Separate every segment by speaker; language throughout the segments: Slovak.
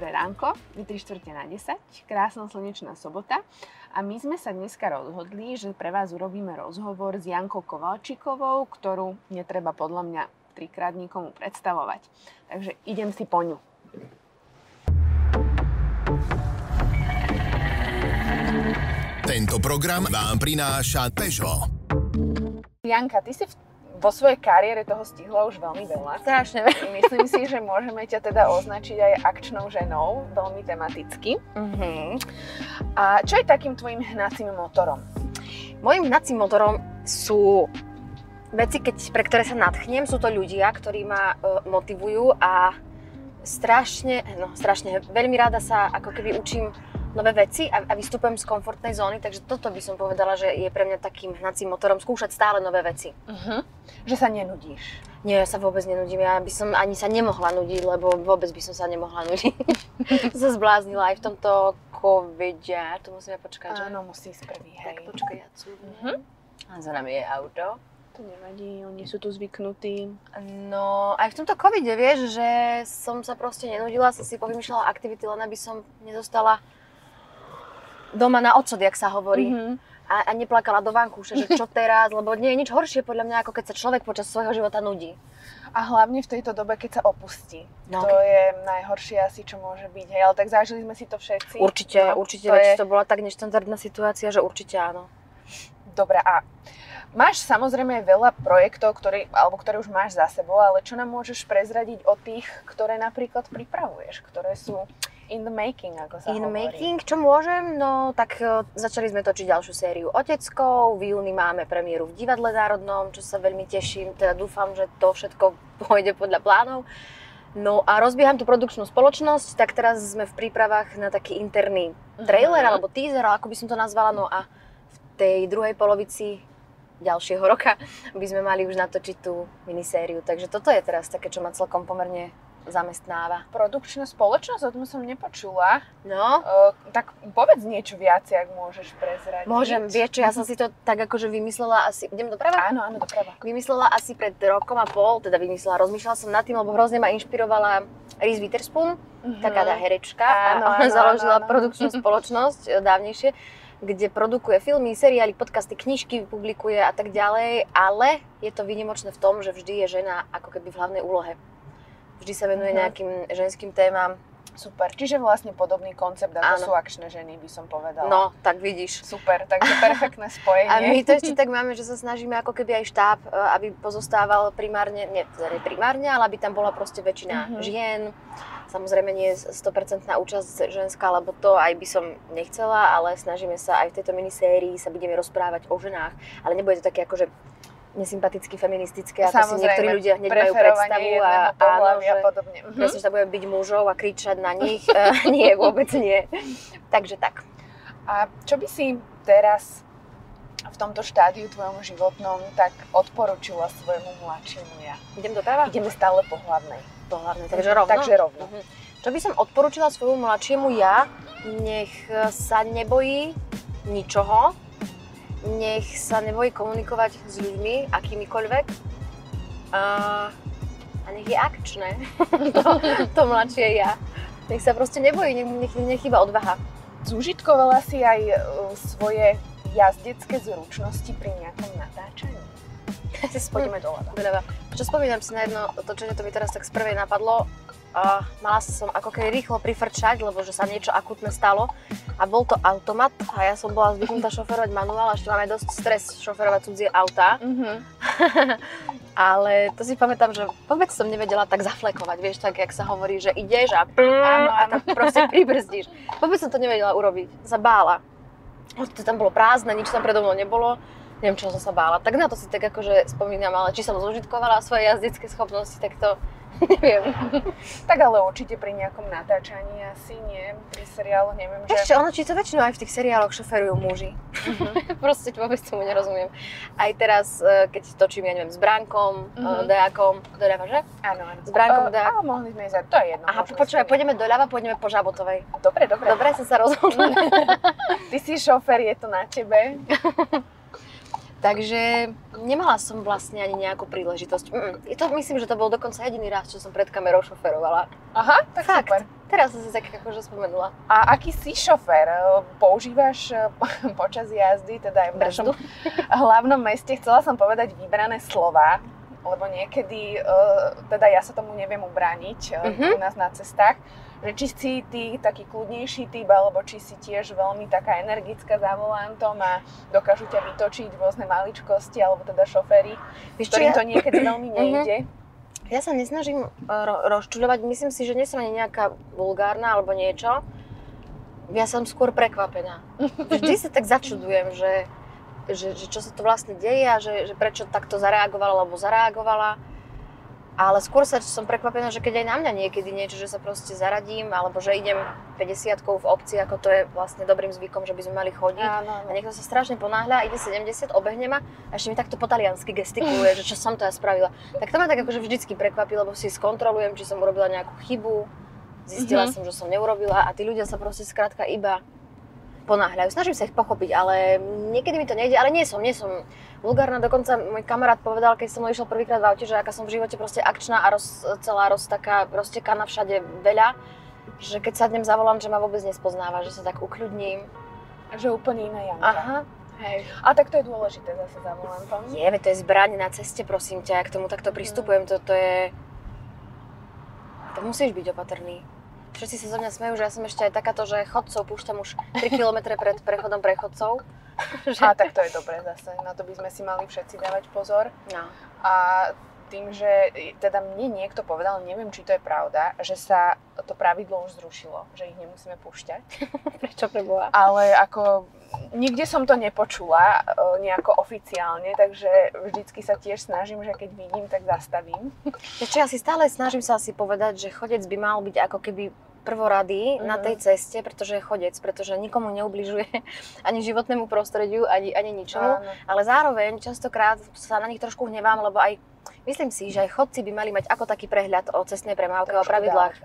Speaker 1: Dobré ránko, je 3 čtvrte na 10, krásna slnečná sobota a my sme sa dneska rozhodli, že pre vás urobíme rozhovor s Jankou Kovalčikovou, ktorú netreba podľa mňa trikrát nikomu predstavovať. Takže idem si po ňu.
Speaker 2: Tento program vám prináša Peugeot.
Speaker 1: Janka, ty si v vo svojej kariére toho stihla už veľmi veľa.
Speaker 3: Strašne veľa.
Speaker 1: Myslím si, že môžeme ťa teda označiť aj akčnou ženou, veľmi tematicky.
Speaker 3: Uh-huh.
Speaker 1: A čo je takým tvojim hnacím motorom?
Speaker 3: Mojím hnacím motorom sú veci, keď, pre ktoré sa nadchnem. Sú to ľudia, ktorí ma uh, motivujú a strašne, no strašne, veľmi rada sa ako keby učím nové veci a, a vystupujem z komfortnej zóny, takže toto by som povedala, že je pre mňa takým hnacím motorom skúšať stále nové veci.
Speaker 1: Uh-huh. Že sa nenudíš?
Speaker 3: Nie, ja sa vôbec nenudím. Ja by som ani sa nemohla nudiť, lebo vôbec by som sa nemohla nudiť. sa zbláznila aj v tomto covide. Tu musíme počkať, že?
Speaker 1: Áno, musí ísť prvý, hej.
Speaker 3: Tak počkaj, ja
Speaker 1: Uh-huh.
Speaker 3: A za nami je auto.
Speaker 1: To nevadí, oni sú tu zvyknutí.
Speaker 3: No, aj v tomto covide, vieš, že som sa proste nenudila, som si povymýšľala aktivity, len aby som nedostala doma na odsud, jak sa hovorí.
Speaker 1: Uh-huh.
Speaker 3: A, a neplakala do vankúše, že čo teraz, lebo nie je nič horšie podľa mňa, ako keď sa človek počas svojho života nudí.
Speaker 1: A hlavne v tejto dobe, keď sa opustí.
Speaker 3: No,
Speaker 1: to je najhoršie asi, čo môže byť. Hej, ale tak zažili sme si to všetci.
Speaker 3: Určite,
Speaker 1: No,
Speaker 3: určite,
Speaker 1: to je...
Speaker 3: to bola tak neštandardná situácia, že určite áno.
Speaker 1: Dobre, a máš samozrejme aj veľa projektov, ktoré, alebo ktoré už máš za sebou, ale čo nám môžeš prezradiť o tých, ktoré napríklad pripravuješ, ktoré sú in the making, ako sa
Speaker 3: In
Speaker 1: hovorí.
Speaker 3: making, čo môžem? No tak e, začali sme točiť ďalšiu sériu Oteckov, v júni máme premiéru v Divadle Národnom, čo sa veľmi teším, teda dúfam, že to všetko pôjde podľa plánov. No a rozbieham tú produkčnú spoločnosť, tak teraz sme v prípravách na taký interný trailer
Speaker 1: Mhm.
Speaker 3: alebo teaser, ako by som to nazvala, no a v tej druhej polovici ďalšieho roka by sme mali už natočiť tú minisériu. Takže toto je teraz také, čo ma celkom pomerne zamestnáva.
Speaker 1: Produkčná spoločnosť, o tom som nepočula.
Speaker 3: No,
Speaker 1: Uh, tak povedz niečo viac, ak môžeš prezradiť.
Speaker 3: Môžem, vieš čo, ja som si to tak akože vymyslela asi, idem doprava?
Speaker 1: Áno, áno, doprava.
Speaker 3: Vymyslela asi pred rokom a pol, teda vymyslela, rozmýšľala som nad tým, lebo hrozne ma inšpirovala Reese Witherspoon,
Speaker 1: Mhm.
Speaker 3: taká tá herečka
Speaker 1: Áno,
Speaker 3: a ona
Speaker 1: áno,
Speaker 3: založila
Speaker 1: áno, áno.
Speaker 3: produkčnú spoločnosť e, dávnejšie, kde produkuje filmy, seriály, podcasty, knižky publikuje a tak ďalej, ale je to výnimočné v tom, že vždy je žena ako keby v hlavnej úlohe. Vždy sa venuje
Speaker 1: Mhm.
Speaker 3: nejakým ženským témam.
Speaker 1: Super, čiže vlastne podobný koncept, a to
Speaker 3: Áno.
Speaker 1: sú akčné ženy, by som povedala.
Speaker 3: No, tak vidíš.
Speaker 1: Super, takže perfektné spojenie.
Speaker 3: A my to ešte tak máme, že sa snažíme ako keby aj štáb, e, aby pozostával primárne, nie, teda nie primárne, ale aby tam bola proste väčšina
Speaker 1: Mhm.
Speaker 3: žien. Samozrejme nie je 100% účasť ženská, lebo to aj by som nechcela, ale snažíme sa aj v tejto minisérii sa budeme rozprávať o ženách, ale nebude to také akože nesympaticky, feministické, ako si niektorí ľdia hneď majú predstavu a áno, že
Speaker 1: a podobne. Mhm.
Speaker 3: presne, že tam budeme byť mužov a kričať na nich. E, nie, vôbec nie. Takže tak.
Speaker 1: A čo by si teraz v tomto štádiu tvojom životnom tak odporúčila svojmu mladšiemu ja?
Speaker 3: Idem doprava?
Speaker 1: Ideme stále po hlavnej.
Speaker 3: To hlavne, takže rovno.
Speaker 1: Takže rovno.
Speaker 3: Mhm. Čo by som odporúčila svojmu mladšiemu ja, nech sa nebojí ničoho, nech sa nebojí komunikovať s ľuďmi, akýmikoľvek. A, a nech je akčné, to, to mladšie ja. Nech sa proste nebojí, nech, nech, nechýba odvaha.
Speaker 1: Zúžitkovala si aj uh, svoje jazdecké zručnosti pri nejakom natáčaní?
Speaker 3: Poďme doľava. doľava. Čo spomínam si na jedno točenie, to mi teraz tak z prvej napadlo. A mala som ako keby rýchlo prifrčať, lebo že sa niečo akutné stalo. A bol to automat a ja som bola zvyknutá šoferovať manuál a ešte máme dosť stres šoferovať cudzie auta.
Speaker 1: Mhm.
Speaker 3: Ale to si pamätám, že vôbec som nevedela tak zaflekovať, vieš, tak jak sa hovorí, že ideš a,
Speaker 1: Áno,
Speaker 3: a tak proste pribrzdíš. Vôbec som to nevedela urobiť, sa bála. To tam bolo prázdne, nič tam predo mnou nebolo. Neviem, čo som sa bála. Tak na to si tak akože spomínam, ale či som zúžitkovala svoje jazdecké schopnosti, tak to neviem.
Speaker 1: Tak ale určite pri nejakom natáčaní asi nie. Pri seriáloch neviem, že...
Speaker 3: Ešte ono, či to väčšinou aj v tých seriáloch šoferujú muži.
Speaker 1: Mhm.
Speaker 3: Proste vôbec tomu nerozumiem. Aj teraz, e, keď točím, ja neviem, s Bránkom,
Speaker 1: Mhm.
Speaker 3: mm-hmm. Dejakom, doľava, že?
Speaker 1: Áno, áno.
Speaker 3: S Bránkom
Speaker 1: Eh,
Speaker 3: dá-
Speaker 1: Áno, mohli sme ísť to je jedno.
Speaker 3: Aha, počúvaj, pôjdeme doľava, pôjdeme po Žabotovej.
Speaker 1: Dobre, dobre.
Speaker 3: Dobre, som sa rozhodla.
Speaker 1: Ty si šofér, je to na tebe.
Speaker 3: Takže nemala som vlastne ani nejakú príležitosť. Mm, je to, myslím, že to bol dokonca jediný raz, čo som pred kamerou šoferovala.
Speaker 1: Aha, tak
Speaker 3: Fakt.
Speaker 1: super.
Speaker 3: Teraz som si tak akože spomenula.
Speaker 1: A aký si šofér? Používaš eh, počas jazdy, teda aj v našom hlavnom meste, chcela som povedať vybrané slova, lebo niekedy, uh, teda ja sa tomu neviem ubrániť
Speaker 3: Mhm.
Speaker 1: u nás na cestách, že či si ty taký kľudnejší typ, alebo či si tiež veľmi taká energická za volantom a dokážu ťa vytočiť rôzne maličkosti, alebo teda šoféry, ktorým
Speaker 3: ja,
Speaker 1: to niekedy veľmi
Speaker 3: Mhm.
Speaker 1: nejde.
Speaker 3: ja sa nesnažím uh, ro- rozčuľovať. Myslím si, že nie som ani nejaká vulgárna alebo niečo. Ja som skôr prekvapená. Vždy sa tak začudujem, že, že, že čo sa to vlastne deje a že, že prečo takto zareagovala alebo zareagovala. Ale skôr sa som prekvapená, že keď aj na mňa niekedy niečo, že sa proste zaradím, alebo že idem 50 v obci, ako to je vlastne dobrým zvykom, že by sme mali chodiť.
Speaker 1: Áno,
Speaker 3: A
Speaker 1: áno.
Speaker 3: niekto sa strašne ponáhľa, ide 70, obehne ma a ešte mi takto po taliansky gestikuluje, že čo som to ja spravila. Tak to ma tak akože vždycky prekvapí, lebo si skontrolujem, či som urobila nejakú chybu, zistila
Speaker 1: Mhm.
Speaker 3: som, že som neurobila a tí ľudia sa proste skrátka iba ponáhľajú. Snažím sa ich pochopiť, ale niekedy mi to nejde, ale nie som, nie som vulgárna. Dokonca môj kamarát povedal, keď som išiel prvýkrát v aute, že aká som v živote proste akčná a roz, celá roz taká proste kana všade veľa, že keď sadnem za volant, že ma vôbec nespoznáva, že sa tak ukľudním.
Speaker 1: Že úplne iná Janka.
Speaker 3: Aha,
Speaker 1: Hej. A tak to je dôležité zase za volantom.
Speaker 3: Je, veď to je zbraň na ceste, prosím ťa, ja k tomu takto pristupujem, to, to je... To musíš byť opatrný. Všetci sa zo mňa smejú, že ja som ešte aj takáto, že chodcov púšťam už 3 km pred prechodom prechodcov. Že...
Speaker 1: A tak to je dobré zase, na to by sme si mali všetci dávať pozor.
Speaker 3: No.
Speaker 1: A tým, že teda mne niekto povedal, neviem, či to je pravda, že sa to pravidlo už zrušilo, že ich nemusíme púšťať.
Speaker 3: Prečo preboha?
Speaker 1: Ale ako nikde som to nepočula e, nejako oficiálne, takže vždycky sa tiež snažím, že keď vidím, tak zastavím.
Speaker 3: Čo, ja si stále snažím sa asi povedať, že chodec by mal byť ako keby prvorady na
Speaker 1: Mhm.
Speaker 3: tej ceste, pretože je chodec, pretože nikomu neubližuje ani životnému prostrediu, ani, ani ničomu.
Speaker 1: Áno.
Speaker 3: Ale zároveň častokrát sa na nich trošku hnevám, lebo aj myslím si, že aj chodci by mali mať ako taký prehľad o cestnej premávke, o pravidlách e,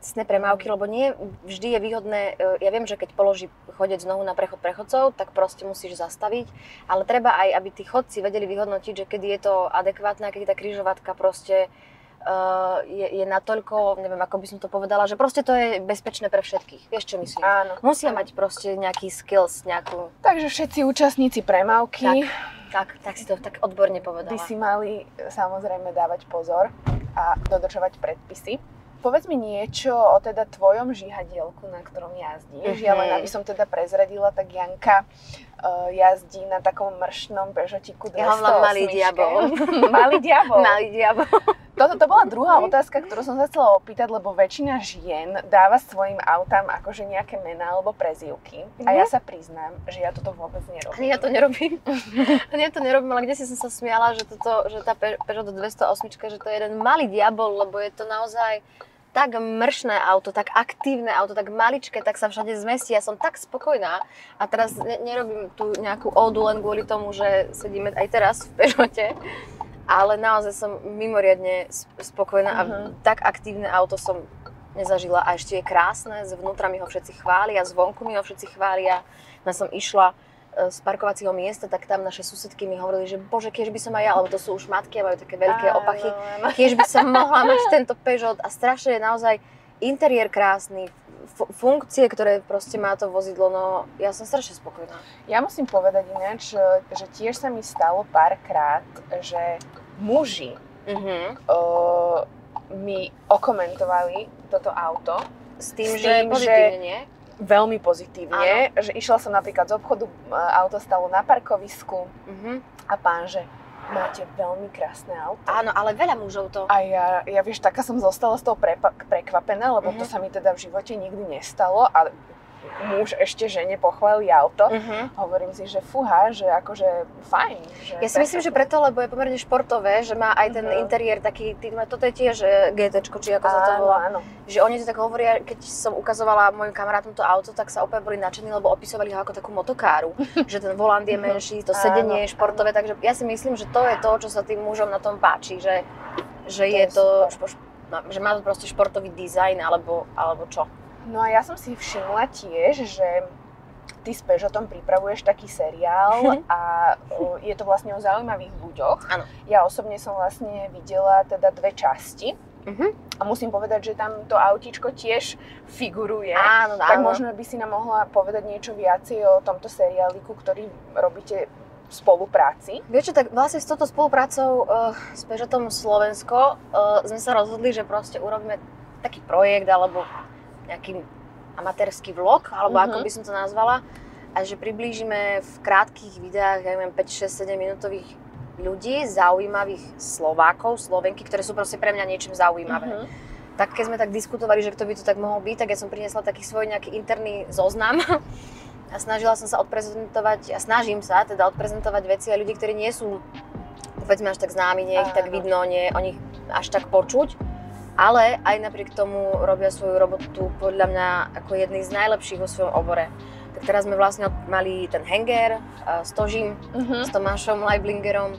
Speaker 3: cestnej premávky, lebo nie vždy je výhodné, e, ja viem, že keď položí chodec nohu na prechod prechodcov, tak proste musíš zastaviť, ale treba aj, aby tí chodci vedeli vyhodnotiť, že kedy je to adekvátne kedy tá križovatka proste je, je natoľko, neviem, ako by som to povedala, že proste to je bezpečné pre všetkých. Vieš, čo myslím?
Speaker 1: Áno.
Speaker 3: Musia mať proste nejaký skills, nejakú...
Speaker 1: Takže všetci účastníci premávky
Speaker 3: Tak, tak si to tak odborne
Speaker 1: by
Speaker 3: povedala.
Speaker 1: si mali e, samozrejme dávať pozor a dodržovať predpisy. Povedz mi niečo o teda tvojom žihadielku, na ktorom jazdíš. Ja len
Speaker 3: Mhm.
Speaker 1: aby som teda prezradila, tak Janka uh, jazdí na takom mršnom Peugeotiku 208.
Speaker 3: Ja ho Malý diabol.
Speaker 1: Malý diabol.
Speaker 3: Malý diabol.
Speaker 1: Toto to bola druhá otázka, ktorú som sa chcela opýtať, lebo väčšina žien dáva svojim autám akože nejaké mená alebo prezývky. A ja sa priznám, že ja toto vôbec nerobím.
Speaker 3: Ani ja to nerobím. Ani ja to nerobím, ale kde si som sa smiala, že, toto, že tá Pe- Peugeot 208, že to je jeden malý diabol, lebo je to naozaj tak mršné auto, tak aktívne auto, tak maličké, tak sa všade zmestí. Ja som tak spokojná a teraz ne- nerobím tu nejakú ódu len kvôli tomu, že sedíme aj teraz v Peugeote, ale naozaj som mimoriadne spokojná a
Speaker 1: Mhm.
Speaker 3: tak aktívne auto som nezažila a ešte je krásne, zvnútra mi ho všetci chvália, zvonku mi ho všetci chvália. Ja som išla e, z parkovacieho miesta, tak tam naše susedky mi hovorili, že bože, keď by som aj ja, lebo to sú už matky a majú také veľké
Speaker 1: Áno,
Speaker 3: opachy,
Speaker 1: áno.
Speaker 3: keď by som mohla mať tento Peugeot a strašne je naozaj interiér krásny, fu- funkcie, ktoré proste má to vozidlo, no ja som strašne spokojná.
Speaker 1: Ja musím povedať ináč, že tiež sa mi stalo párkrát, že muži
Speaker 3: Mhm.
Speaker 1: uh, mi okomentovali toto auto
Speaker 3: S tým,
Speaker 1: S
Speaker 3: že
Speaker 1: tým,
Speaker 3: pozitívne, nie?
Speaker 1: veľmi pozitívne, že išla som napríklad z obchodu, auto stalo na parkovisku
Speaker 3: Mhm.
Speaker 1: a pán, že máte veľmi krásne auto.
Speaker 3: Áno, ale veľa mužov to.
Speaker 1: A ja, ja vieš, taká som zostala z toho prepa- prekvapená, lebo to
Speaker 3: Mhm.
Speaker 1: sa mi teda v živote nikdy nestalo a muž ešte žene pochválí auto.
Speaker 3: Mhm.
Speaker 1: Hovorím si, že fúha, že akože fajn. Že
Speaker 3: Ja si myslím, že preto, lebo je pomerne športové, že má aj ten
Speaker 1: Mhm.
Speaker 3: interiér taký, tý, toto je tiež e, GT, či ako sa to
Speaker 1: áno,
Speaker 3: volá.
Speaker 1: áno.
Speaker 3: Že oni to tak hovoria, keď som ukazovala mojim kamarátom to auto, tak sa opäť boli nadšení, lebo opisovali ho ako takú motokáru. že ten volant je menší, to
Speaker 1: Áno,
Speaker 3: sedenie je
Speaker 1: áno.
Speaker 3: športové, takže ja si myslím, že to je to, čo sa tým mužom na tom páči, že, že
Speaker 1: To
Speaker 3: je
Speaker 1: je
Speaker 3: to, špo, no, že má to proste športový dizajn, alebo, alebo čo.
Speaker 1: No a ja som si všimla tiež, že ty s Pežotom pripravuješ taký seriál a o, je to vlastne o zaujímavých ľuďoch.
Speaker 3: Áno.
Speaker 1: Ja osobne som vlastne videla teda dve časti.
Speaker 3: Mhm.
Speaker 1: A musím povedať, že tam to autíčko tiež figuruje.
Speaker 3: Áno, áno.
Speaker 1: Tak možno by si nám mohla povedať niečo viacej o tomto seriáliku, ktorý robíte v spolupráci.
Speaker 3: Vieš čo, tak vlastne s touto spoluprácou uh, s Peugeotom Slovensko uh, sme sa rozhodli, že proste urobíme taký projekt alebo nejaký amatérsky vlog, alebo
Speaker 1: Mhm.
Speaker 3: ako by som to nazvala, a že priblížime v krátkých videách, ja neviem, 5, 6, 7 minútových ľudí, zaujímavých Slovákov, Slovenky, ktoré sú proste pre mňa niečím zaujímavé.
Speaker 1: Mhm.
Speaker 3: Tak keď sme tak diskutovali, že kto by to tak mohol byť, tak ja som priniesla taký svoj nejaký interný zoznam a snažila som sa odprezentovať, a snažím sa teda odprezentovať veci a ľudí, ktorí nie sú povedzme až tak známi, nie ich tak vidno, nie o nich až tak počuť, ale aj napriek tomu robia svoju robotu podľa mňa ako jedný z najlepších vo svojom obore. Tak teraz sme vlastne mali ten Henger uh, s Tožím,
Speaker 1: Mhm.
Speaker 3: s Tomášom Leiblingerom,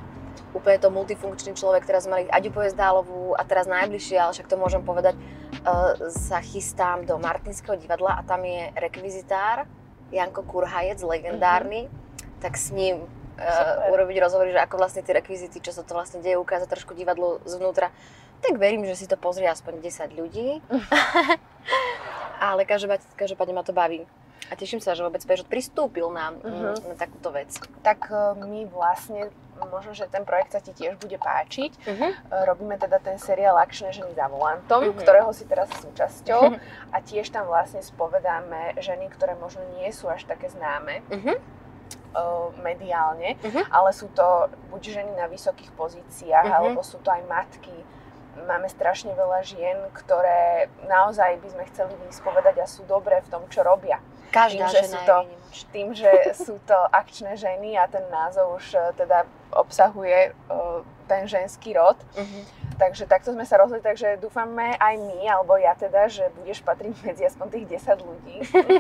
Speaker 3: úplne to multifunkčný človek, teraz sme mali Aďu Poezdálovú a teraz najbližšie, ale však to môžem povedať, uh, sa chystám do Martinského divadla a tam je rekvizitár Janko Kurhajec, legendárny, tak s ním uh,
Speaker 1: Super.
Speaker 3: urobiť rozhovory, že ako vlastne tie rekvizity, čo sa to vlastne deje, ukázať trošku divadlo zvnútra. Tak verím, že si to pozrie aspoň 10 ľudí. ale každopádne, každopádne ma to baví. A teším sa, že vôbec Peugeot pristúpil na,
Speaker 1: Mhm.
Speaker 3: na takúto vec.
Speaker 1: Tak e, my vlastne, možno, že ten projekt sa ti tiež bude páčiť. E, Robíme teda ten seriál Akčné ženy za volantom,
Speaker 3: Mhm.
Speaker 1: ktorého si teraz súčasťou. A tiež tam vlastne spovedáme ženy, ktoré možno nie sú až také známe e, mediálne,
Speaker 3: Mhm.
Speaker 1: ale sú to buď ženy na vysokých pozíciách,
Speaker 3: Mhm.
Speaker 1: alebo sú to aj matky. Máme strašne veľa žien, ktoré naozaj by sme chceli vyspovedať a sú dobré v tom, čo robia.
Speaker 3: Každá
Speaker 1: Tým, že sú to-. Tým, že sú to akčné ženy a ten názov už e, teda obsahuje e, ten ženský rod.
Speaker 3: Mhm.
Speaker 1: Takže takto sme sa rozhodli, takže dúfame aj my, alebo ja teda, že budeš patriť medzi aspoň tých 10 ľudí.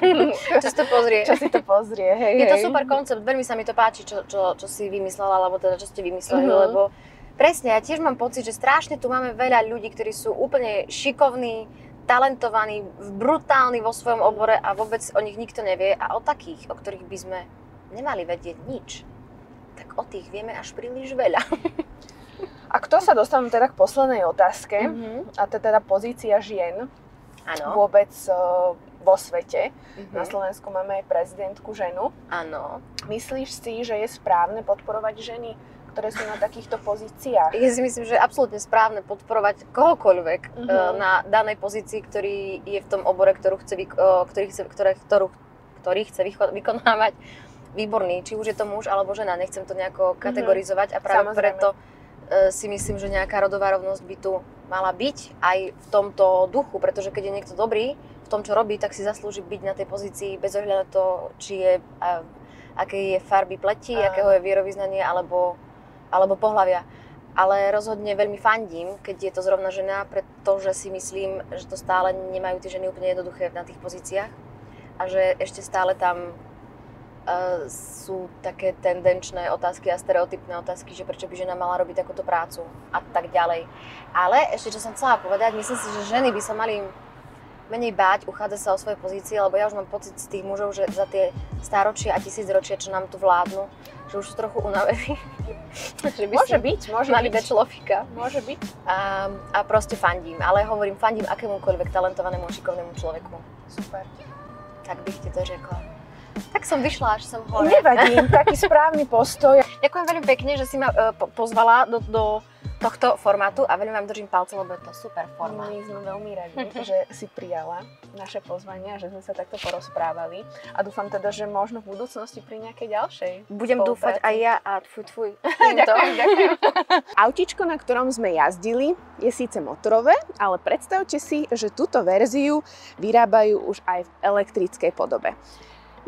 Speaker 3: Čo si to pozrie?
Speaker 1: Čo si to pozrie, hej,
Speaker 3: Je to
Speaker 1: hej.
Speaker 3: super koncept, veľmi sa mi to páči, čo, čo, čo si vymyslela, alebo teda čo ste vymysleli,
Speaker 1: Mhm.
Speaker 3: lebo presne, ja tiež mám pocit, že strašne tu máme veľa ľudí, ktorí sú úplne šikovní, talentovaní, brutálni vo svojom obore a vôbec o nich nikto nevie a o takých, o ktorých by sme nemali vedieť nič, tak o tých vieme až príliš veľa.
Speaker 1: A kto sa dostanú teda k poslednej otázke,
Speaker 3: Mhm.
Speaker 1: a to je teda pozícia žien
Speaker 3: Áno.
Speaker 1: vôbec vo svete. Na
Speaker 3: Mhm.
Speaker 1: Slovensku máme aj prezidentku ženu.
Speaker 3: Áno.
Speaker 1: Myslíš si, že je správne podporovať ženy, ktoré sú na takýchto pozíciách?
Speaker 3: Ja si myslím, že je absolútne správne podporovať kohokoľvek
Speaker 1: Mhm.
Speaker 3: uh na danej pozícii, ktorý je v tom obore, ktorú chce, eh, ktorý chce, ktoré, ktorú, ktorý chce vykonávať výborný, či už je to muž alebo žena, nechcem to nejako kategorizovať a práve
Speaker 1: Mhm. Samozrejme.
Speaker 3: preto eh, si myslím, že nejaká rodová rovnosť by tu mala byť aj v tomto duchu, pretože keď je niekto dobrý v tom, čo robí, tak si zaslúži byť na tej pozícii bez ohľadu na to, či je, a, aké je farby pleti,
Speaker 1: Áno.
Speaker 3: akého je vierovýznanie alebo, alebo pohľavia. Ale rozhodne veľmi fandím, keď je to zrovna žena, pretože si myslím, že to stále nemajú tie ženy úplne jednoduché na tých pozíciách a že ešte stále tam uh, sú také tendenčné otázky a stereotypné otázky, že prečo by žena mala robiť takúto prácu a tak ďalej. Ale ešte čo som chcela povedať, myslím si, že ženy by sa mali menej báť, uchádzať sa o svoje pozície, lebo ja už mám pocit z tých mužov, že za tie stáročia a tisícročia, čo nám tu vládnu, že už sú trochu unavení.
Speaker 1: Môže byť, môže
Speaker 3: mali
Speaker 1: byť.
Speaker 3: človeka.
Speaker 1: Môže byť.
Speaker 3: A, a proste fandím, ale hovorím, fandím akémukoľvek talentovanému, šikovnému človeku.
Speaker 1: Super.
Speaker 3: Tak bych ti to řekla. Tak som vyšla, až som hore.
Speaker 1: Nevadí, taký správny postoj.
Speaker 3: Ďakujem veľmi pekne, že si ma e, po- pozvala do, do tohto formátu a veľmi vám držím palce, lebo je to super forma.
Speaker 1: My sme veľmi radi, že si prijala naše pozvanie a že sme sa takto porozprávali. A dúfam teda, že možno v budúcnosti pri nejakej ďalšej
Speaker 3: Budem dúfať aj ja a tfuj, tfuj.
Speaker 1: Ďakujem, ďakujem. Autičko, na ktorom sme jazdili, je síce motorové, ale predstavte si, že túto verziu vyrábajú už aj v elektrickej podobe.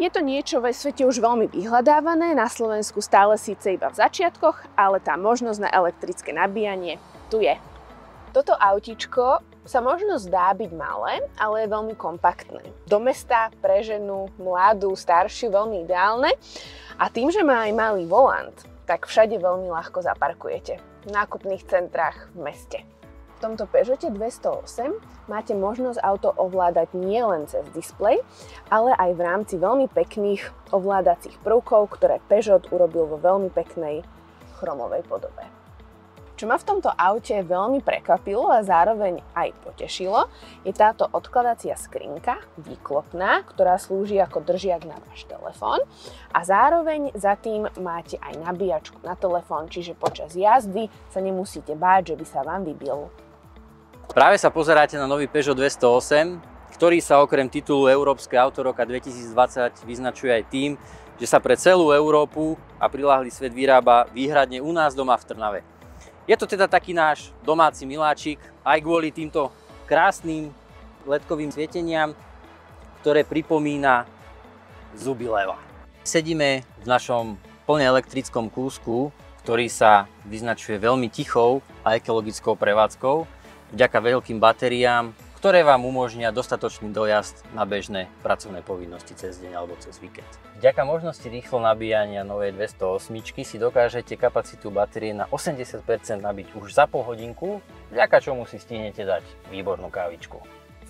Speaker 1: Je to niečo ve svete už veľmi vyhľadávané, na Slovensku stále síce iba v začiatkoch, ale tá možnosť na elektrické nabíjanie tu je. Toto autičko sa možno zdá byť malé, ale je veľmi kompaktné. Do mesta pre ženu, mladú, staršiu, veľmi ideálne. A tým, že má aj malý volant, tak všade veľmi ľahko zaparkujete. V nákupných centrách v meste. Tomto Peugeote 208 máte možnosť auto ovládať nielen cez displej, ale aj v rámci veľmi pekných ovládacích prvkov, ktoré Peugeot urobil vo veľmi peknej chromovej podobe. Čo ma v tomto aute veľmi prekvapilo a zároveň aj potešilo, je táto odkladacia skrinka, výklopná, ktorá slúži ako držiak na váš telefón a zároveň za tým máte aj nabíjačku na telefón, čiže počas jazdy sa nemusíte báť, že by sa vám vybil.
Speaker 4: Práve sa pozeráte na nový Peugeot 208, ktorý sa okrem titulu Európske auto roka 2020 vyznačuje aj tým, že sa pre celú Európu a priláhly svet vyrába výhradne u nás doma v Trnave. Je to teda taký náš domáci miláčik, aj kvôli týmto krásnym ledkovým svieteniam, ktoré pripomína zuby leva. Sedíme v našom plne elektrickom kúsku, ktorý sa vyznačuje veľmi tichou a ekologickou prevádzkou, vďaka veľkým batériám, ktoré vám umožnia dostatočný dojazd na bežné pracovné povinnosti cez deň alebo cez víkend. Vďaka možnosti rýchlo nabíjania novej 208 si dokážete kapacitu batérie na 80% nabiť už za pol hodinku, vďaka čomu si stihnete dať výbornú kávičku.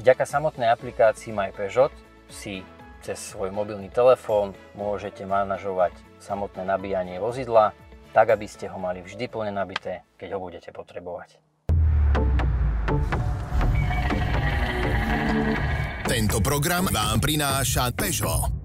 Speaker 4: Vďaka samotnej aplikácii My Peugeot si cez svoj mobilný telefón môžete manažovať samotné nabíjanie vozidla, tak aby ste ho mali vždy plne nabité, keď ho budete potrebovať.
Speaker 2: Tento program vám prináša Peugeot.